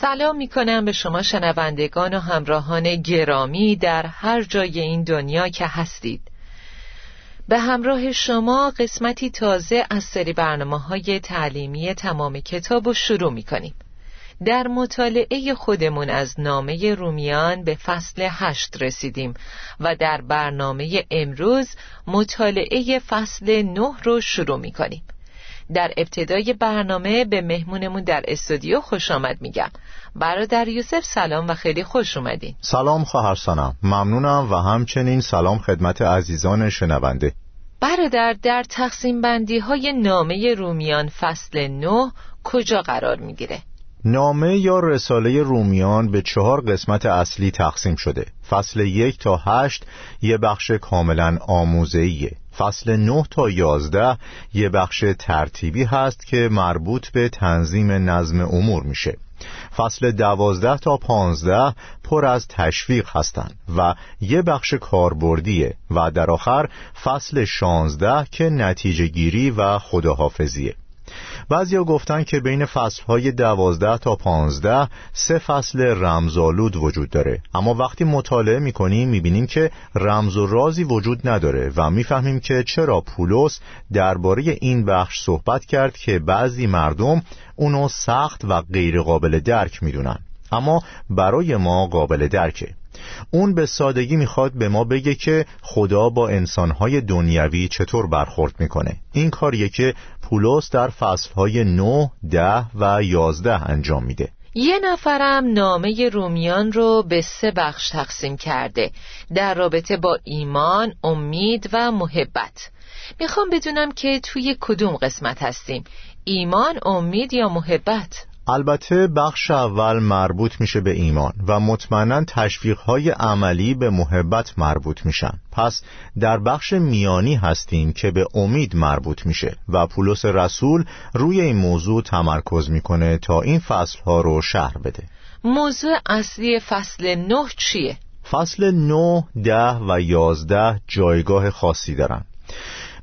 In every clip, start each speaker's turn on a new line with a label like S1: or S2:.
S1: سلام می کنم به شما شنوندگان و همراهان گرامی در هر جای این دنیا که هستید. به همراه شما قسمتی تازه از سری برنامه های تعلیمی تمام کتاب رو شروع می کنیم در مطالعه خودمون از نامه رومیان به فصل هشت رسیدیم و در برنامه امروز مطالعه فصل نه رو شروع می کنیم در ابتدای برنامه به مهمونمون در استودیو خوش آمد میگم. برادر یوسف سلام و خیلی خوش اومدین.
S2: سلام خواهر سنم. ممنونم و همچنین سلام خدمت عزیزان شنونده.
S1: برادر در تقسیم بندی های نامه رومیان فصل 9 کجا قرار می‌گیره؟
S2: نامه یا رساله رومیان به چهار قسمت اصلی تقسیم شده. فصل یک تا هشت یه بخش کاملا آموزهیه فصل 9 تا 11 یه بخش ترتیبی هست که مربوط به تنظیم نظم امور میشه. فصل دوازده تا پانزده پر از تشویق هستند و یه بخش کاربردیه و در آخر فصل شانزده که نتیجه گیری و خداحافظیه. بعضیا گفتن که بین فصلهای دوازده تا پانزده سه فصل رمزالود وجود داره. اما وقتی مطالعه می‌کنیم می‌بینیم که رمز و رازی وجود نداره و می‌فهمیم که چرا پولس درباره این بخش صحبت کرد که بعضی مردم اونو سخت و غیرقابل درک می‌دونن. اما برای ما قابل درکه. اون به سادگی می‌خواد به ما بگه که خدا با انسانهای دنیوی چطور برخورد می‌کنه. این کاریه که پولس در فصلهای 9, ده و 11 انجام میده.
S1: یه نفرم نامه رومیان رو به سه بخش تقسیم کرده. در رابطه با ایمان، امید و محبت. می‌خوام بدونم که توی کدوم قسمت هستیم. ایمان، امید یا محبت؟
S2: البته بخش اول مربوط میشه به ایمان و مطمئنا تشویقهای عملی به محبت مربوط میشن. پس در بخش میانی هستیم که به امید مربوط میشه و پولس رسول روی این موضوع تمرکز می‌کنه تا این فصلها رو شهر بده.
S1: موضوع اصلی فصل نه چیه؟
S2: فصل نه، ده و یازده جایگاه خاصی دارن.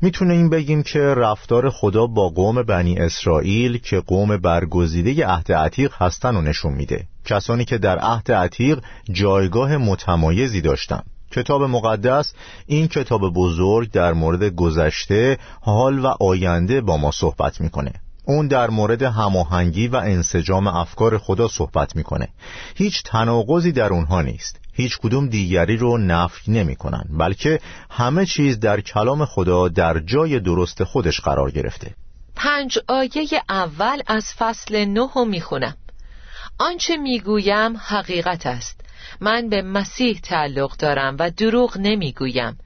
S2: می‌تونیم بگیم که رفتار خدا با قوم بنی اسرائیل که قوم برگزیده عهد عتیق هستن و نشون میده. کسانی که در عهد عتیق جایگاه متمایزی داشتن. کتاب مقدس این کتاب بزرگ در مورد گذشته حال و آینده با ما صحبت می‌کنه. اون در مورد هماهنگی و انسجام افکار خدا صحبت می‌کنه. هیچ تناقضی در اونها نیست. هیچ کدوم دیگری رو نفی نمی کنن بلکه همه چیز در کلام خدا در جای درست خودش قرار گرفته.
S1: پنج آیه اول از فصل نه رو می‌خونم آنچه می‌گویم حقیقت است. من به مسیح تعلق دارم و دروغ نمی‌گویم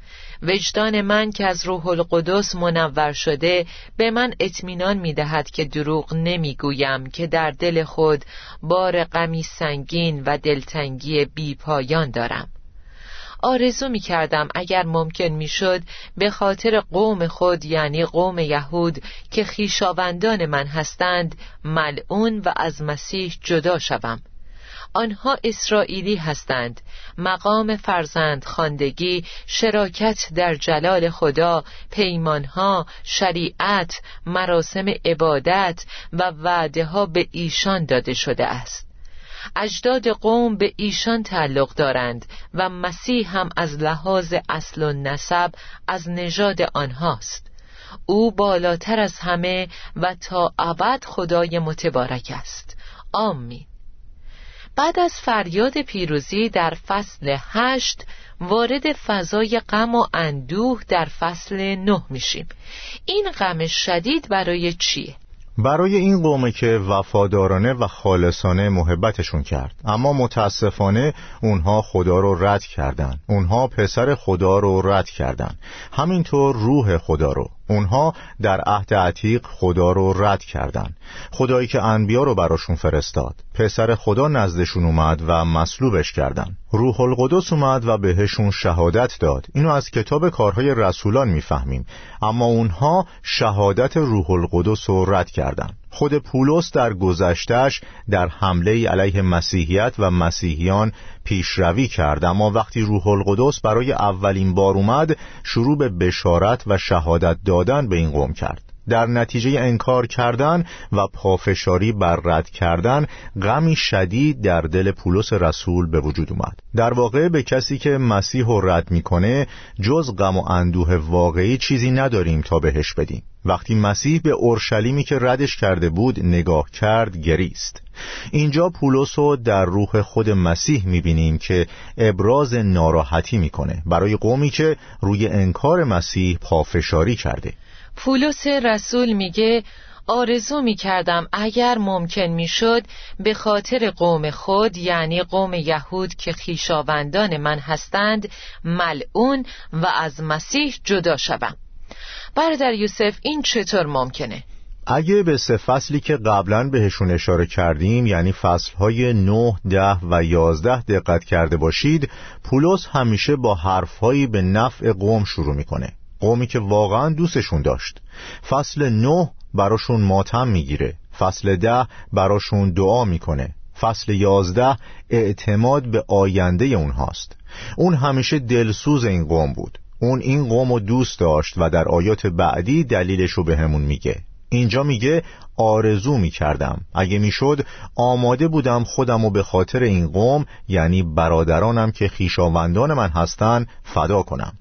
S1: وجدان من که از روح القدس منور شده به من اطمینان می دهد که دروغ نمی گویم که در دل خود بار غمی سنگین و دلتنگی بی پایان دارم. آرزو می کردم اگر ممکن می شد به خاطر قوم خود یعنی قوم یهود که خیشاوندان من هستند ملعون و از مسیح جدا شوم. آنها اسرائیلی هستند. مقام فرزند خاندگی شراکت در جلال خدا پیمانها شریعت مراسم عبادت و وعده ها به ایشان داده شده است. اجداد قوم به ایشان تعلق دارند و مسیح هم از لحاظ اصل و نسب از نژاد آنهاست. او بالاتر از همه و تا ابد خدای متبارک است. آمین. بعد از فریاد پیروزی در فصل هشت وارد فضای غم و اندوه در فصل نه میشیم. این غم شدید برای چیه؟
S2: برای این قومه که وفادارانه و خالصانه محبتشون کرد. اما متاسفانه اونها خدا رو رد کردن. اونها پسر خدا رو رد کردن. همینطور روح خدا رو. اونها در عهد عتیق خدا رو رد کردن خدایی که انبیا رو براشون فرستاد. پسر خدا نزدشون اومد و مصلوبش کردن روح القدس اومد و بهشون شهادت داد. اینو از کتاب کارهای رسولان می‌فهمیم. اما اونها شهادت روح القدس رو رد کردن خود پولس در گذشتش در حمله علیه مسیحیت و مسیحیان پیشروی کرد. اما وقتی روح القدس برای اولین بار اومد شروع به بشارت و شهادت دادن به این قوم کرد. در نتیجه انکار کردن و پافشاری بر رد کردن غمی شدید در دل پولس رسول به وجود اومد. در واقع به کسی که مسیح رو رد می‌کنه جز غم و اندوه واقعی چیزی نداریم تا بهش بدیم. وقتی مسیح به اورشلیمی که ردش کرده بود نگاه کرد گریست. اینجا پولس رو در روح خود مسیح می‌بینیم که ابراز ناراحتی می‌کنه. برای قومی که روی انکار مسیح پافشاری کرده.
S1: پولس رسول میگه آرزو می‌کردم اگر ممکن می‌شد به خاطر قوم خود یعنی قوم یهود که خیشاوندان من هستند ملعون و از مسیح جدا شوم برادر یوسف این چطور ممکنه؟
S2: اگه به سه فصلی که قبلا بهشون اشاره کردیم یعنی فصلهای 9, ده و 11 دقت کرده باشید پولس همیشه با حرفهایی به نفع قوم شروع می‌کنه قومی که واقعا دوستشون داشت. فصل 9 براشون ماتم می‌گیره. فصل ده براشون دعا می‌کنه. فصل یازده اعتماد به آینده اونهاست. اون همیشه دلسوز این قوم بود. اون این قوم رو دوست داشت و در آیات بعدی دلیلش رو به همون میگه. اینجا میگه آرزو می‌کردم. اگه می‌شد آماده بودم خودم رو به خاطر این قوم یعنی برادرانم که خیشاوندان من هستن فدا کنم.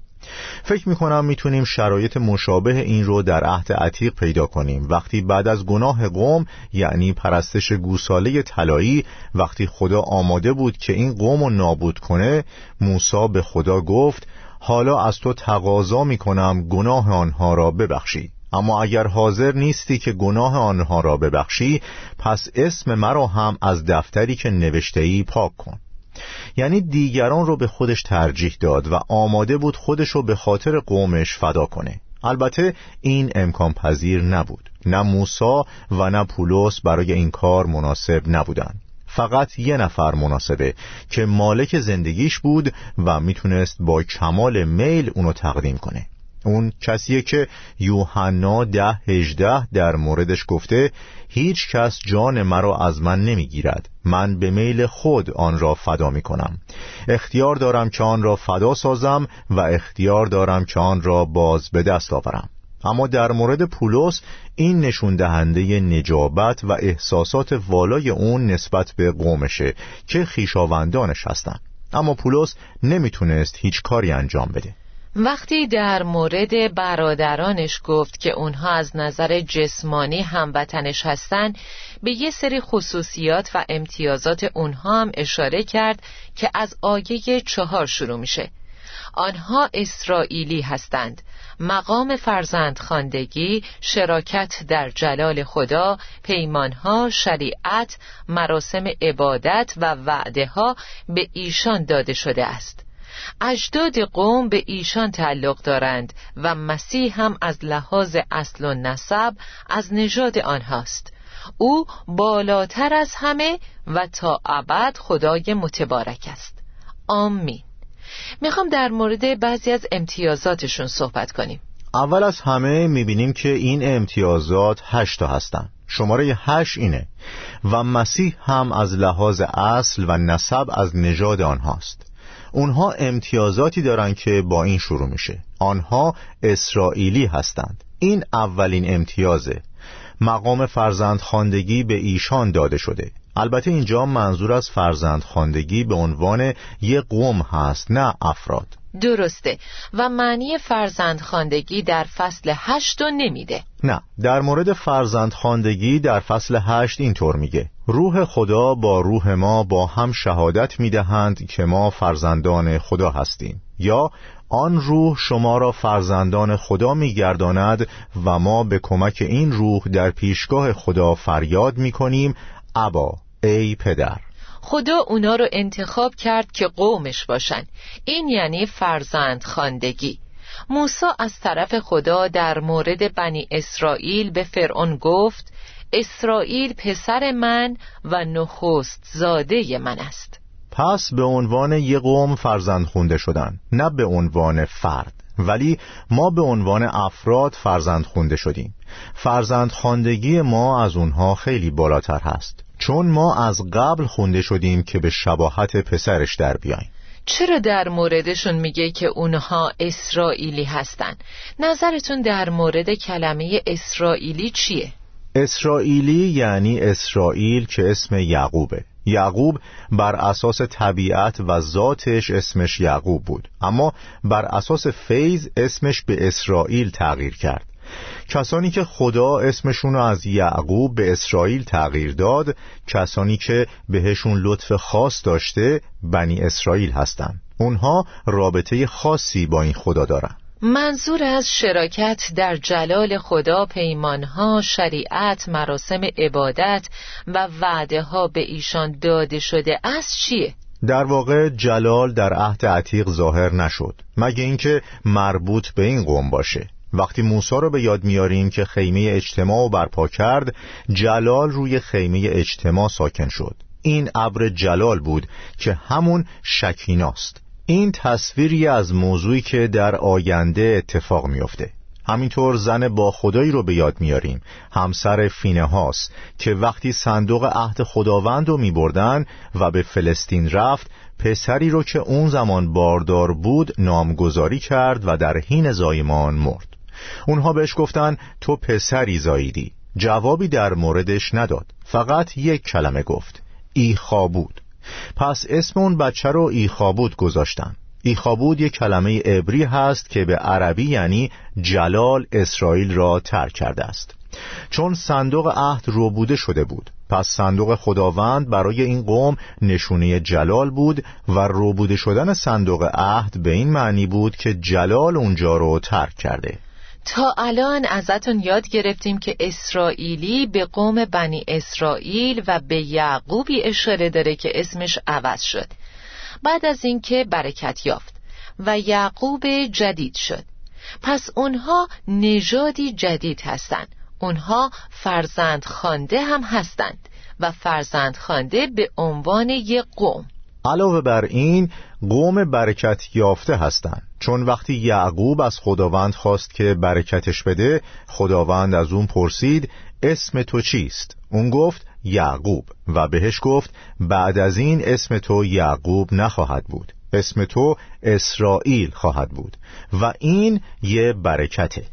S2: فکر می‌کنم می‌تونیم شرایط مشابه این رو در عهد عتیق پیدا کنیم. وقتی بعد از گناه قوم یعنی پرستش گوساله طلایی وقتی خدا آماده بود که این قوم رو نابود کنه موسی به خدا گفت حالا از تو تقاضا می‌کنم گناه آنها را ببخشی. اما اگر حاضر نیستی که گناه آنها را ببخشی پس اسم مرا هم از دفتری که نوشته ای پاک کن. یعنی دیگران رو به خودش ترجیح داد و آماده بود خودش رو به خاطر قومش فدا کنه. البته این امکان پذیر نبود. نه موسا و نه پولس برای این کار مناسب نبودند فقط یه نفر مناسبه که مالک زندگیش بود و می‌تونست با کمال میل اونو تقدیم کنه. اون کسیه که یوحنا ده هجده در موردش گفته هیچ کس جان مرا از من نمی‌گیرد. من به میل خود آن را فدا می کنم اختیار دارم که آن را فدا سازم و اختیار دارم که آن را باز به دست آورم. اما در مورد پولس این نشون دهنده نجابت و احساسات والای اون نسبت به قومشه که خیشاوندانش هستند اما پولس نمی‌تونست هیچ کاری انجام بده.
S1: وقتی در مورد برادرانش گفت که اونها از نظر جسمانی هموطنش هستند به یه سری خصوصیات و امتیازات اونها هم اشاره کرد که از آیه چهار شروع میشه. آنها اسرائیلی هستند. مقام فرزند خاندگی، شراکت در جلال خدا، پیمانها، شریعت، مراسم عبادت و وعده ها به ایشان داده شده است. اجداد قوم به ایشان تعلق دارند و مسیح هم از لحاظ اصل و نسب از نژاد آنهاست. او بالاتر از همه و تا ابد خدای متبارک است. آمین. می‌خوام در مورد بعضی از امتیازاتشون صحبت کنیم.
S2: اول از همه می‌بینیم که این امتیازات هشتا هستن. شماره هشت اینه. و مسیح هم از لحاظ اصل و نسب از نژاد آنهاست. اونها امتیازاتی دارن که با این شروع میشه. آنها اسرائیلی هستند. این اولین امتیازه. مقام فرزند خاندگی به ایشان داده شده. البته اینجا منظور از فرزند خاندگی به عنوان یک قوم هست نه افراد.
S1: درسته. و معنی فرزند خاندگی در فصل هشت رو نمیده.
S2: نه در مورد فرزند خاندگی در فصل هشت اینطور میگه. روح خدا با روح ما با هم شهادت می‌دهند که ما فرزندان خدا هستیم. یا آن روح شما را فرزندان خدا میگرداند و ما به کمک این روح در پیشگاه خدا فریاد می‌کنیم ابا. ای پدر.
S1: خدا اونا رو انتخاب کرد که قومش باشن. این یعنی فرزند خاندگی موسی از طرف خدا در مورد بنی اسرائیل به فرعون گفت اسرائیل پسر من و نخست زاده من است.
S2: پس به عنوان یک قوم فرزند خونده شدن. نه به عنوان فرد. ولی ما به عنوان افراد فرزند خونده شدیم. فرزند خاندگی ما از اونها خیلی بالاتر هست. چون ما از قبل خونده شدیم که به شباهت پسرش در بیایم.
S1: چرا در موردشون میگه که اونها اسرائیلی هستن؟ نظرتون در مورد کلمه اسرائیلی چیه؟
S2: اسرائیلی یعنی اسرائیل که اسم یعقوبه. یعقوب بر اساس طبیعت و ذاتش اسمش یعقوب بود. اما بر اساس فیض اسمش به اسرائیل تغییر کرد. کسانی که خدا اسمشون رو از یعقوب به اسرائیل تغییر داد کسانی که بهشون لطف خاص داشته بنی اسرائیل هستند. اونها رابطه خاصی با این خدا دارن.
S1: منظور از شراکت در جلال خدا پیمانها، شریعت، مراسم عبادت و وعده ها به ایشان داده شده از چیه؟
S2: در واقع جلال در عهد عتیق ظاهر نشد مگه اینکه مربوط به این قوم باشه. وقتی موسی رو به یاد میاریم که خیمه اجتماع برپا کرد جلال روی خیمه اجتماع ساکن شد. این ابر جلال بود که همون شکیناست. این تصویری از موضوعی که در آینده اتفاق میافته. همینطور زن با خدایی رو به یاد میاریم. همسر فینه هاست که وقتی صندوق عهد خداوند رو میبردن و به فلسطین رفت پسری رو که اون زمان باردار بود نامگذاری کرد و در حین زایمان مرد. اونها بهش گفتن تو پسری زاییدی. جوابی در موردش نداد. فقط یک کلمه گفت ایخابود پس اسم اون بچه رو ایخابود گذاشتن. ایخابود یک کلمه عبری هست که به عربی یعنی جلال اسرائیل را ترک کرده است. چون صندوق عهد روبوده شده بود. پس صندوق خداوند برای این قوم نشونه جلال بود و روبوده شدن صندوق عهد به این معنی بود که جلال اونجا رو ترک کرده.
S1: تا الان ازتون یاد گرفتیم که اسرائیلی به قوم بنی اسرائیل و به یعقوبی اشاره داره که اسمش عوض شد. بعد از اینکه برکت یافت و یعقوب جدید شد. پس اونها نژادی جدید هستند. اونها فرزند خانده هم هستند و فرزند خانده به عنوان یک قوم.
S2: علاوه بر این قوم برکت یافته هستند. چون وقتی یعقوب از خداوند خواست که برکتش بده خداوند از اون پرسید اسم تو چیست؟ اون گفت یعقوب. و بهش گفت بعد از این اسم تو یعقوب نخواهد بود. اسم تو اسرائیل خواهد بود. و این یه برکته.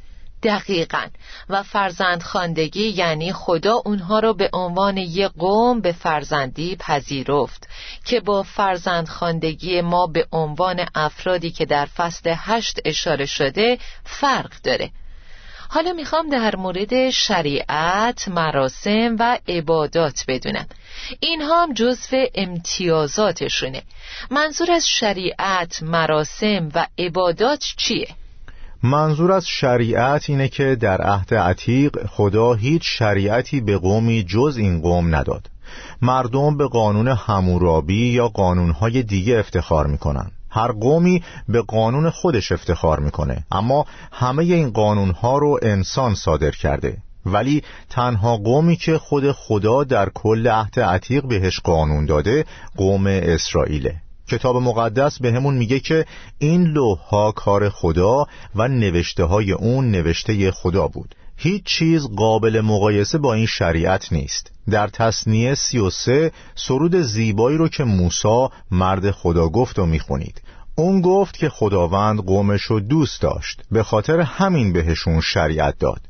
S1: دقیقا. و فرزند خاندگی یعنی خدا اونها رو به عنوان یک قوم به فرزندی پذیرفت که با فرزند خاندگی ما به عنوان افرادی که در فصل هشت اشاره شده فرق داره. حالا می‌خوام در مورد شریعت، مراسم و عبادات بدونم. اینها هم جزو امتیازاتشونه. منظور از شریعت، مراسم و عبادات چیه؟
S2: منظور از شریعت اینه که در عهد عتیق خدا هیچ شریعتی به قومی جز این قوم نداد. مردم به قانون همورابی یا قانونهای دیگه افتخار می‌کنن. هر قومی به قانون خودش افتخار می‌کنه اما همه این قانونها رو انسان صادر کرده. ولی تنها قومی که خود خدا در کل عهد عتیق بهش قانون داده قوم اسرائیله. کتاب مقدس به همون میگه که این لوح کار خدا و نوشته های اون نوشته خدا بود. هیچ چیز قابل مقایسه با این شریعت نیست. در تصنیه سی و سه سرود زیبایی رو که موسا مرد خدا گفت و می‌خونید. اون گفت که خداوند قومش رو دوست داشت. به خاطر همین بهشون شریعت داد.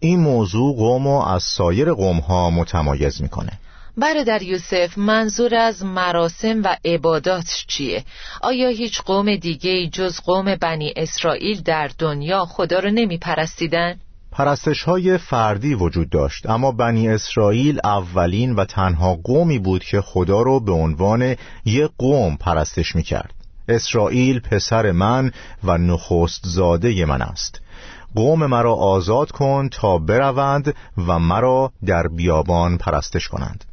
S2: این موضوع قوم از سایر قوم ها متمایز می‌کنه.
S1: برادر یوسف منظور از مراسم و عبادات چیه؟ آیا هیچ قوم دیگه جز قوم بنی اسرائیل در دنیا خدا رو نمی پرستیدن؟
S2: پرستش های فردی وجود داشت اما بنی اسرائیل اولین و تنها قومی بود که خدا رو به عنوان یک قوم پرستش می کرد اسرائیل پسر من و نخست زاده من است قوم مرا آزاد کن تا بروند و مرا در بیابان پرستش کنند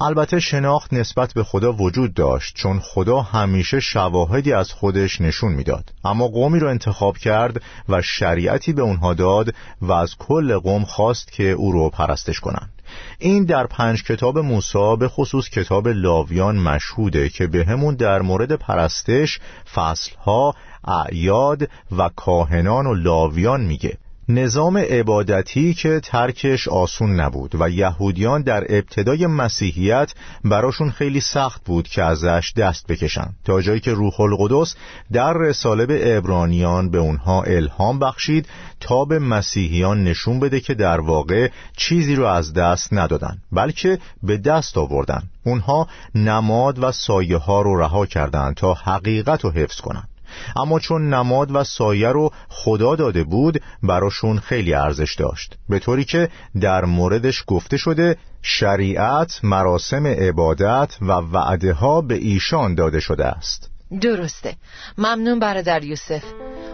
S2: البته شناخت نسبت به خدا وجود داشت چون خدا همیشه شواهدی از خودش نشون می‌داد. اما قومی رو انتخاب کرد و شریعتی به اونها داد و از کل قوم خواست که او رو پرستش کنند. این در پنج کتاب موسی به خصوص کتاب لاویان مشهوده که به همون در مورد پرستش فصلها اعیاد و کاهنان و لاویان میگه. نظام عبادتی که ترکش آسون نبود و یهودیان در ابتدای مسیحیت براشون خیلی سخت بود که ازش دست بکشن تا جایی که روح القدس در رساله به ابرانیان به اونها الهام بخشید تا به مسیحیان نشون بده که در واقع چیزی رو از دست ندادن بلکه به دست آوردن. اونها نماد و سایه ها رو رها کردند تا حقیقت رو حفظ کنند اما چون نماد و سایه رو خدا داده بود براشون خیلی ارزش داشت. به طوری که در موردش گفته شده شریعت مراسم عبادت و وعده ها به ایشان داده شده است.
S1: درسته. ممنون برادر یوسف.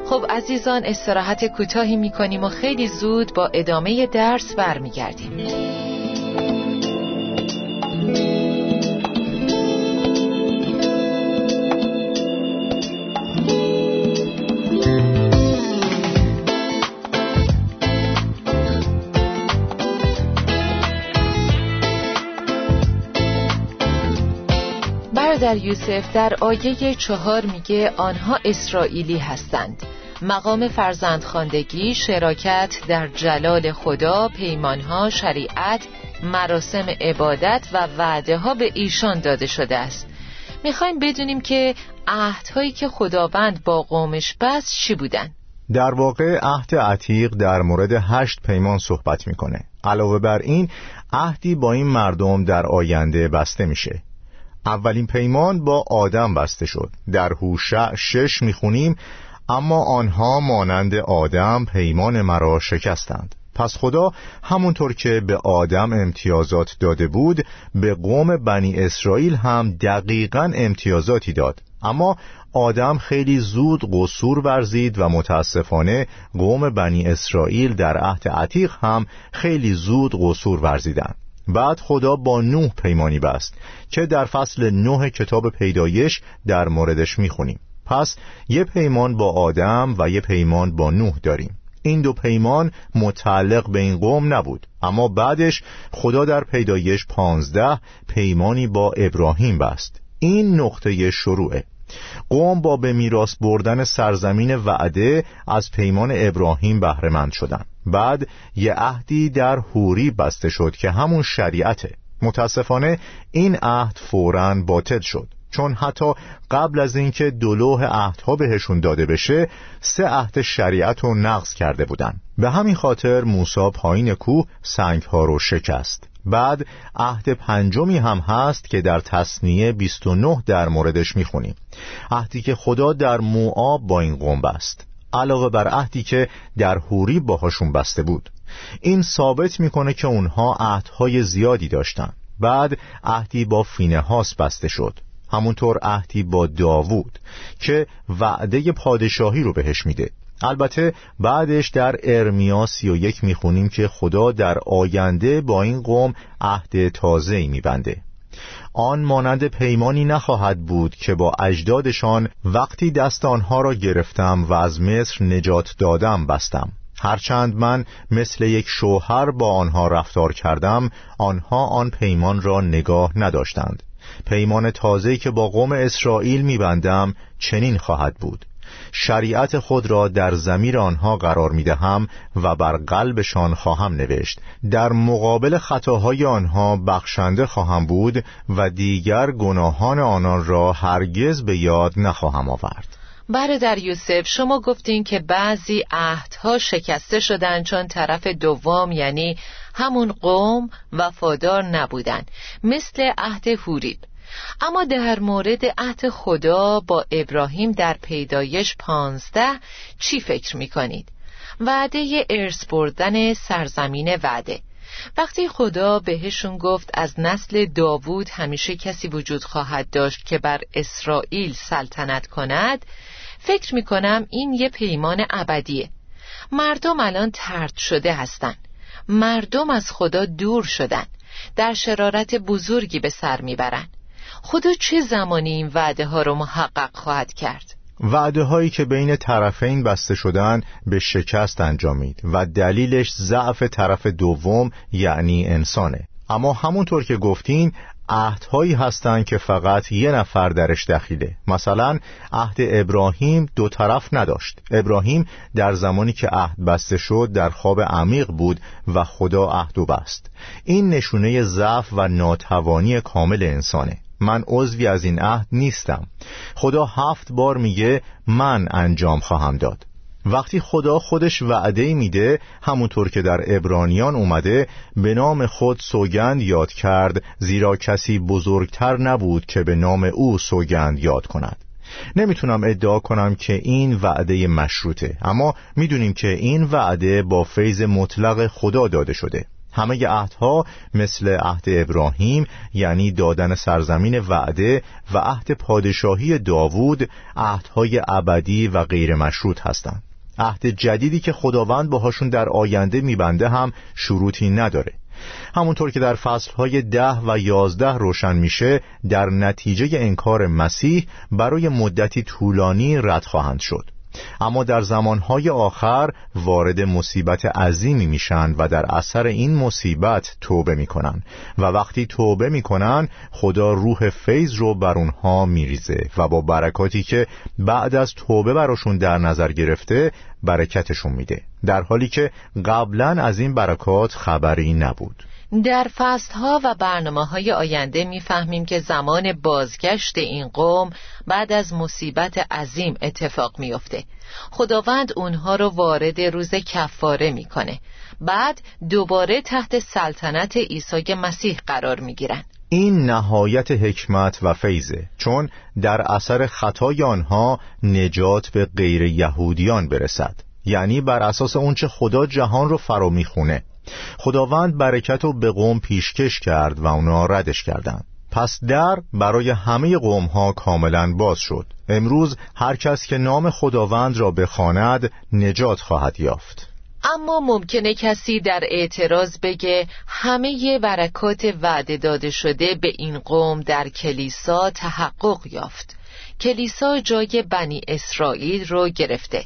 S1: خب عزیزان استراحت کوتاهی می‌کنیم و خیلی زود با ادامه درس برمیگردیم. در یوسف در آیه چهار میگه آنها اسرائیلی هستند. مقام فرزندخواندگی شراکت در جلال خدا پیمانها شریعت مراسم عبادت و وعده ها به ایشان داده شده است. می‌خوایم بدونیم که عهدهایی که خداوند با قومش بست چی بودن.
S2: در واقع عهد عتیق در مورد هشت پیمان صحبت می‌کنه. علاوه بر این عهدی با این مردم در آینده بسته میشه. اولین پیمان با آدم بسته شد. در هوشع شش می‌خونیم اما آنها مانند آدم پیمان مرا شکستند. پس خدا همونطور که به آدم امتیازات داده بود به قوم بنی اسرائیل هم دقیقا امتیازاتی داد. اما آدم خیلی زود قصور ورزید و متاسفانه قوم بنی اسرائیل در عهد عتیق هم خیلی زود قصور ورزیدند. بعد خدا با نوح پیمانی بست که در فصل نه کتاب پیدایش در موردش می‌خونیم. پس یه پیمان با آدم و یه پیمان با نوح داریم. این دو پیمان متعلق به این قوم نبود. اما بعدش خدا در پیدایش پانزده پیمانی با ابراهیم بست. این نقطه شروعه. قوم با به میراث بردن سرزمین وعده از پیمان ابراهیم بهرهمند شدند بعد یه عهدی در حوری بسته شد که همون شریعته. متاسفانه این عهد فوراً باطل شد. چون حتی قبل از اینکه دلوه عهدها بهشون داده بشه سه عهد شریعت رو نقض کرده بودن. به همین خاطر موسی پایین کوه سنگها رو شکست. بعد عهد پنجمی هم هست که در تصنیه 29 در موردش می‌خونیم. عهدی که خدا در موآب با این قوم بست علاوه بر عهدی که در حوری باهاشون بسته بود. این ثابت می‌کنه که اونها عهدهای زیادی داشتن. بعد عهدی با فینهاس بسته شد. همونطور عهدی با داوود که وعده پادشاهی رو بهش میده. البته بعدش در ارمیا سی و یک می‌خونیم که خدا در آینده با این قوم عهد تازه میبنده. آن مانند پیمانی نخواهد بود که با اجدادشان وقتی دست آنها را گرفتم و از مصر نجات دادم بستم. هرچند من مثل یک شوهر با آنها رفتار کردم آنها آن پیمان را نگاه نداشتند. پیمان تازه که با قوم اسرائیل میبندم چنین خواهد بود. شریعت خود را در زمیر آنها قرار می دهم و بر قلبشان خواهم نوشت. در مقابل خطاهای آنها بخشنده خواهم بود و دیگر گناهان آنان را هرگز به یاد نخواهم آورد.
S1: برادر یوسف شما گفتین که بعضی عهدها شکسته شدن چون طرف دوم یعنی همون قوم وفادار نبودن. مثل عهد هوریب اما در مورد عهد خدا با ابراهیم در پیدایش پانزده چی فکر می کنید؟ وعده ارث بردن سرزمین وعده. وقتی خدا بهشون گفت از نسل داوود همیشه کسی وجود خواهد داشت که بر اسرائیل سلطنت کند فکر می کنم این یه پیمان ابدیه. مردم الان ترد شده هستند مردم از خدا دور شدن. در شرارت بزرگی به سر می‌برند خدا چه زمانی این وعده ها رو محقق خواهد کرد؟
S2: وعده هایی که بین طرفین بسته شدن به شکست انجامید و دلیلش ضعف طرف دوم یعنی انسانه. اما همونطور که گفتین عهدهایی هستند که فقط یه نفر درش دخیله. مثلا عهد ابراهیم دو طرف نداشت. ابراهیم در زمانی که عهد بسته شد در خواب عمیق بود و خدا عهد و بست. این نشونه ضعف و ناتوانی کامل انسانه. من عضوی از این عهد نیستم. خدا هفت بار میگه من انجام خواهم داد. وقتی خدا خودش وعده میده همونطور که در ابرانیان اومده به نام خود سوگند یاد کرد زیرا کسی بزرگتر نبود که به نام او سوگند یاد کند. نمی‌تونم ادعا کنم که این وعده مشروطه اما می‌دونیم که این وعده با فیض مطلق خدا داده شده. همه عهدها مثل عهد ابراهیم یعنی دادن سرزمین وعده و عهد پادشاهی داوود عهدهای ابدی و غیر مشروط هستند. عهد جدیدی که خداوند باهاشون در آینده میبنده هم شروطی نداره. همونطور که در فصلهای ده و یازده روشن میشه در نتیجه انکار مسیح برای مدتی طولانی رد خواهند شد. اما در زمانهای آخر وارد مصیبت عظیمی میشن و در اثر این مصیبت توبه می‌کنن و وقتی توبه می‌کنن خدا روح فیض رو بر اونها میریزه و با برکاتی که بعد از توبه براشون در نظر گرفته برکتشون میده. در حالی که قبلا از این برکات خبری نبود.
S1: در ها و برنامه های آینده می‌فهمیم که زمان بازگشت این قوم بعد از مصیبت عظیم اتفاق میافته. خداوند اونها رو وارد روز کفاره می‌کنه. بعد دوباره تحت سلطنت عیسی مسیح قرار می‌گیرن.
S2: این نهایت حکمت و فیضه چون در اثر خطای آنها نجات به غیر یهودیان برسد. یعنی بر اساس اونچه خدا جهان رو فرا می‌خونه. خداوند برکت رو به قوم پیشکش کرد و اونا ردش کردند. پس در برای همه قوم ها کاملا باز شد. امروز هر کس که نام خداوند را بخواند نجات خواهد یافت.
S1: اما ممکنه کسی در اعتراض بگه همه برکات وعده داده شده به این قوم در کلیسا تحقق یافت. کلیسا جای بنی اسرائیل رو گرفته.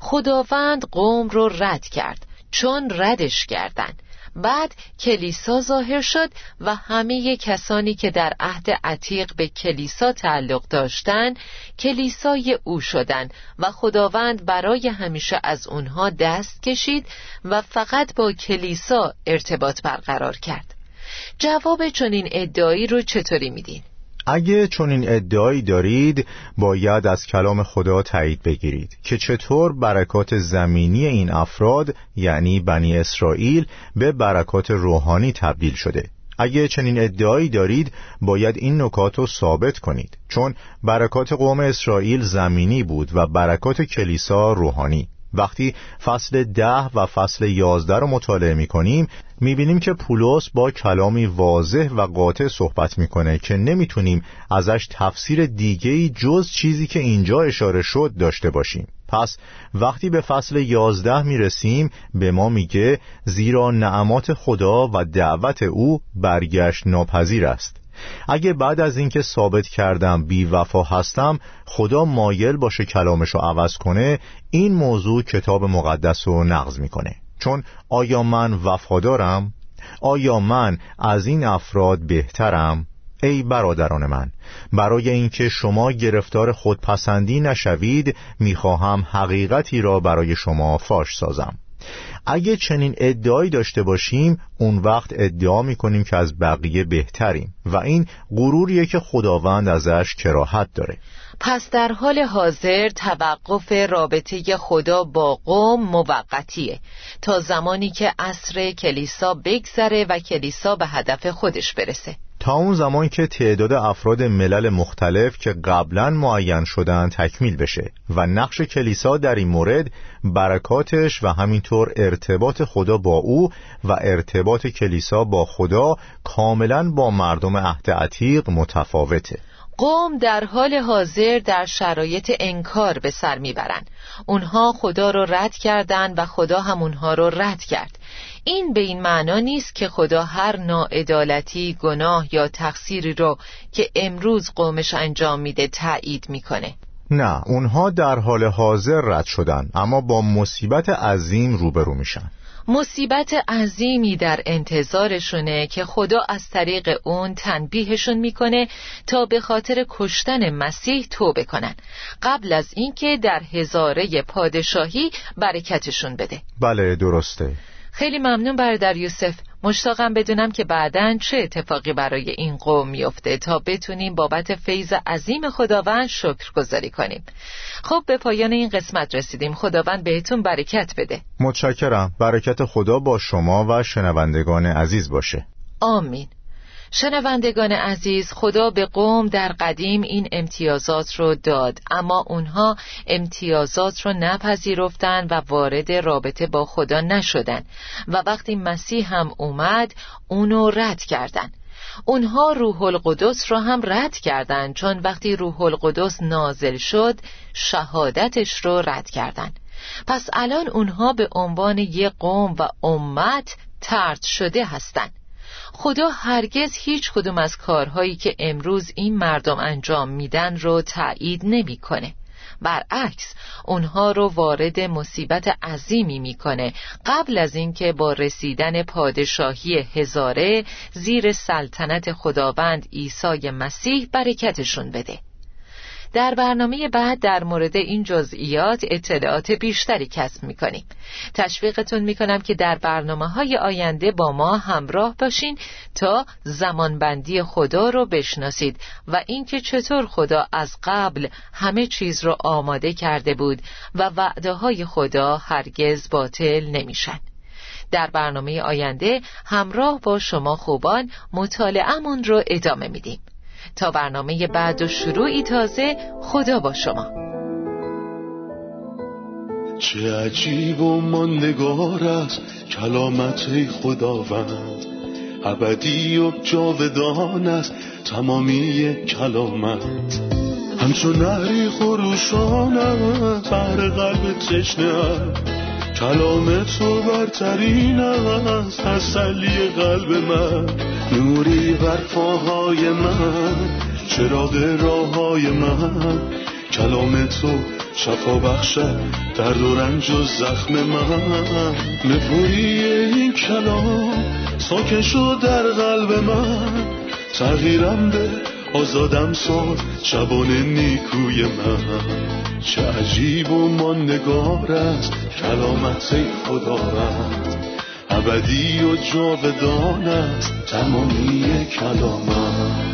S1: خداوند قوم رو رد کرد. چون ردش کردند بعد کلیسا ظاهر شد و همه کسانی که در عهد عتیق به کلیسا تعلق داشتند کلیسای او شدند و خداوند برای همیشه از اونها دست کشید و فقط با کلیسا ارتباط برقرار کرد جواب چنین ادعایی رو چطوری میدین؟
S2: اگه چنین ادعایی دارید باید از کلام خدا تایید بگیرید که چطور برکات زمینی این افراد یعنی بنی اسرائیل به برکات روحانی تبدیل شده. اگه چنین ادعایی دارید باید این نکات رو ثابت کنید. چون برکات قوم اسرائیل زمینی بود و برکات کلیسا روحانی. وقتی فصل ده و فصل یازده رو مطالعه می کنیم می بینیم که پولس با کلامی واضح و قاطع صحبت می‌کنه که نمی‌تونیم ازش تفسیر دیگهی جز چیزی که اینجا اشاره شد داشته باشیم. پس وقتی به فصل یازده می رسیم به ما میگه زیرا نعمات خدا و دعوت او برگشت ناپذیر است. اگه بعد از اینکه ثابت کردم بی وفا هستم خدا مایل باشه کلامشو عوض کنه این موضوع کتاب مقدس رو نقض می‌کنه چون آیا من وفادارم؟ آیا من از این افراد بهترم؟ ای برادران من برای اینکه شما گرفتار خودپسندی نشوید می‌خواهم حقیقتی را برای شما فاش سازم اگه چنین ادعایی داشته باشیم اون وقت ادعا می‌کنیم که از بقیه بهتریم و این غروریه که خداوند ازش کراهت داره.
S1: پس در حال حاضر توقف رابطه خدا با قوم موقتیه. تا زمانی که عصر کلیسا بگذره و کلیسا به هدف خودش برسه.
S2: تا اون زمان که تعداد افراد ملل مختلف که قبلا معین شدن تکمیل بشه و نقش کلیسا در این مورد برکاتش و همینطور ارتباط خدا با او و ارتباط کلیسا با خدا کاملا با مردم عهد عتیق متفاوته.
S1: قوم در حال حاضر در شرایط انکار به سر می‌برند. اونها خدا رو رد کردند و خدا هم اونها رو رد کرد. این به این معنا نیست که خدا هر ناعدالتی گناه یا تقصیری رو که امروز قومش انجام میده تایید می‌کنه.
S2: نه اونها در حال حاضر رد شدن اما با مصیبت عظیم روبرو میشن.
S1: مصیبت عظیمی در انتظارشونه که خدا از طریق اون تنبیهشون می‌کنه تا به خاطر کشتن مسیح توبه کنن. قبل از اینکه در هزاره پادشاهی برکتشون بده.
S2: بله درسته.
S1: خیلی ممنون برادر یوسف مشتاقم بدونم که بعدا چه اتفاقی برای این قوم میفته تا بتونیم بابت فیض عظیم خداوند شکر گذاری کنیم. خب به پایان این قسمت رسیدیم. خداوند بهتون برکت بده.
S2: متشکرم. برکت خدا با شما و شنوندگان عزیز باشه.
S1: آمین. شنوندگان عزیز خدا به قوم در قدیم این امتیازات رو داد اما اونها امتیازات رو نپذیرفتن و وارد رابطه با خدا نشدن و وقتی مسیح هم اومد اونو رد کردن اونها روح القدس را هم رد کردند چون وقتی روح القدس نازل شد شهادتش رو رد کردند. پس الان اونها به عنوان یک قوم و امت ترد شده هستند. خدا هرگز هیچ کدوم از کارهایی که امروز این مردم انجام میدن رو تایید نمی‌کنه. برعکس اونها رو وارد مصیبت عظیمی می‌کنه قبل از اینکه با رسیدن پادشاهی هزاره زیر سلطنت خداوند عیسی مسیح برکتشون بده در برنامه بعد در مورد این جزئیات اطلاعات بیشتری کسب می‌کنیم. تشویقتون می‌کنم که در برنامه های آینده با ما همراه باشین تا زمانبندی خدا رو بشناسید و اینکه چطور خدا از قبل همه چیز رو آماده کرده بود و وعده های خدا هرگز باطل نمیشن. در برنامه آینده همراه با شما خوبان مطالعهمون رو ادامه میدیم. تا برنامه بعد و شروعی تازه خدا با شما.
S3: چه عجیب و ماندگار است کلامت خداوند. ابدی و جاودان است تمامی کلامت. همچون نهری خروشان بر قلب تشنه کلام تو برترین است تسلی قلب من. نوری بر پاهای من چراغ راه های من. کلام تو شفا بخشد درد و رنج و زخم من. نپوری این کلام ساکن شد در قلب من. تغییرم به آزادم ساد شبان نیکوی من. چه عجیب و ماندگار است کلامت خداوند ابدی و جاودان است تمامی کلامم